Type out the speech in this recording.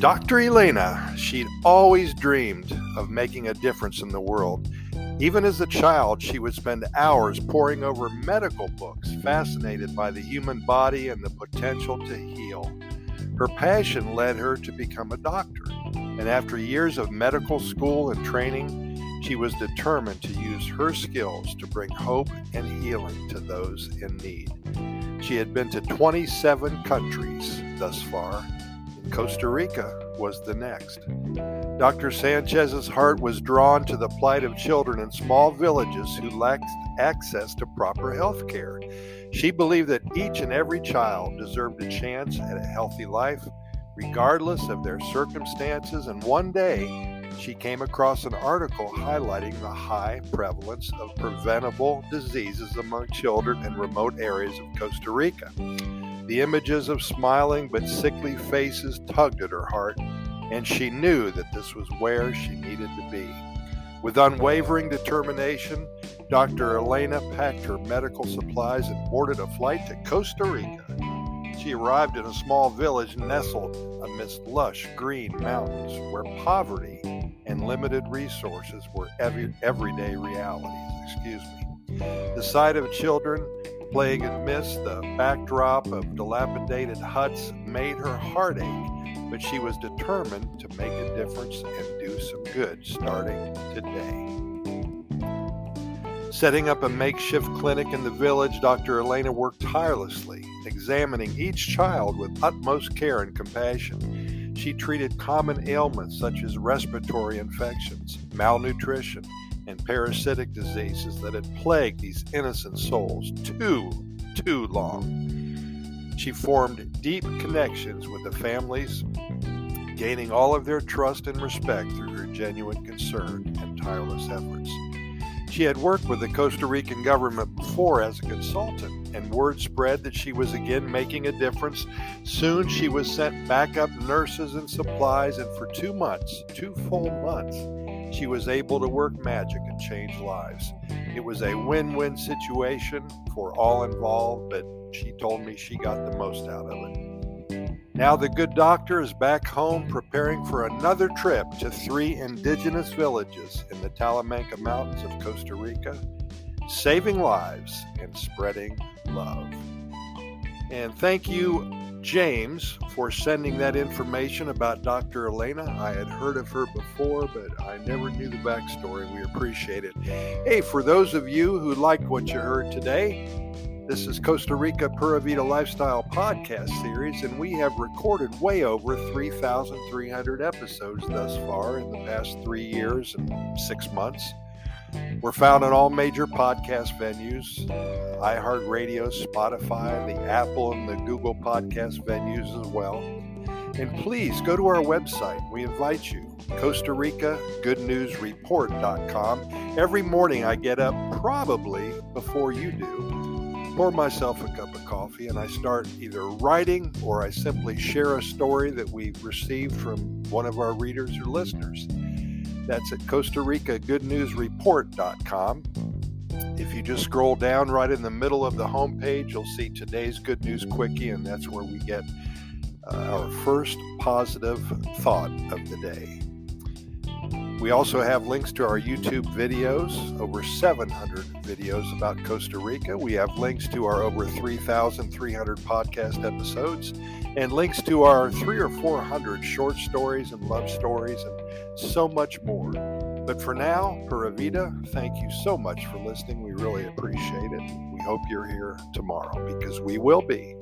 Dr. Elena, she'd always dreamed of making a difference in the world. Even as a child, she would spend hours poring over medical books, fascinated by the human body and the potential to heal. Her passion led her to become a doctor, and after years of medical school and training, she was determined to use her skills to bring hope and healing to those in need. She had been to 27 countries thus far Costa Rica was the next. Dr. Sanchez's heart was drawn to the plight of children in small villages who lacked access to proper health care. She believed that each and every child deserved a chance at a healthy life, regardless of their circumstances, and one day she came across an article highlighting the high prevalence of preventable diseases among children in remote areas of Costa Rica. The images of smiling but sickly faces tugged at her heart, and she knew that this was where she needed to be. With unwavering determination, Dr. Elena packed her medical supplies and boarded a flight to Costa Rica. She arrived in a small village nestled amidst lush green mountains where poverty and limited resources were every, everyday realities. Excuse me. The sight of children plague amidst the backdrop of dilapidated huts made her heart ache, but she was determined to make a difference and do some good starting today. Setting up a makeshift clinic in the village, Dr. Elena worked tirelessly, examining each child with utmost care and compassion. She treated common ailments such as respiratory infections, malnutrition, and parasitic diseases that had plagued these innocent souls too, too long. She formed deep connections with the families, gaining all of their trust and respect through her genuine concern and tireless efforts. She had worked with the Costa Rican government before as a consultant, and word spread that she was again making a difference. Soon she was sent backup nurses and supplies, and for two months, two full months, she was able to work magic and change lives. It was a win win situation for all involved, but she told me she got the most out of it. Now, the good doctor is back home preparing for another trip to three indigenous villages in the Talamanca Mountains of Costa Rica, saving lives and spreading love. And thank you James for sending that information about Dr. Elena. I had heard of her before, but I never knew the backstory. We appreciate it. Hey, for those of you who liked what you heard today, this is Costa Rica Pura Vida Lifestyle podcast series, and we have recorded way over 3,300 episodes thus far in the past three years and six months. We're found on all major podcast venues iHeartRadio, Spotify, the Apple and the Google podcast venues as well. And please go to our website. We invite you, Costa Rica Good News Report.com. Every morning I get up, probably before you do, pour myself a cup of coffee, and I start either writing or I simply share a story that we've received from one of our readers or listeners. That's at Costa Rica Good News Report.com. If you just scroll down right in the middle of the homepage, you'll see today's Good News Quickie, and that's where we get uh, our first positive thought of the day. We also have links to our YouTube videos, over 700 videos about Costa Rica. We have links to our over 3,300 podcast episodes and links to our three or 400 short stories and love stories and so much more. But for now, Pura Vida, thank you so much for listening. We really appreciate it. We hope you're here tomorrow because we will be.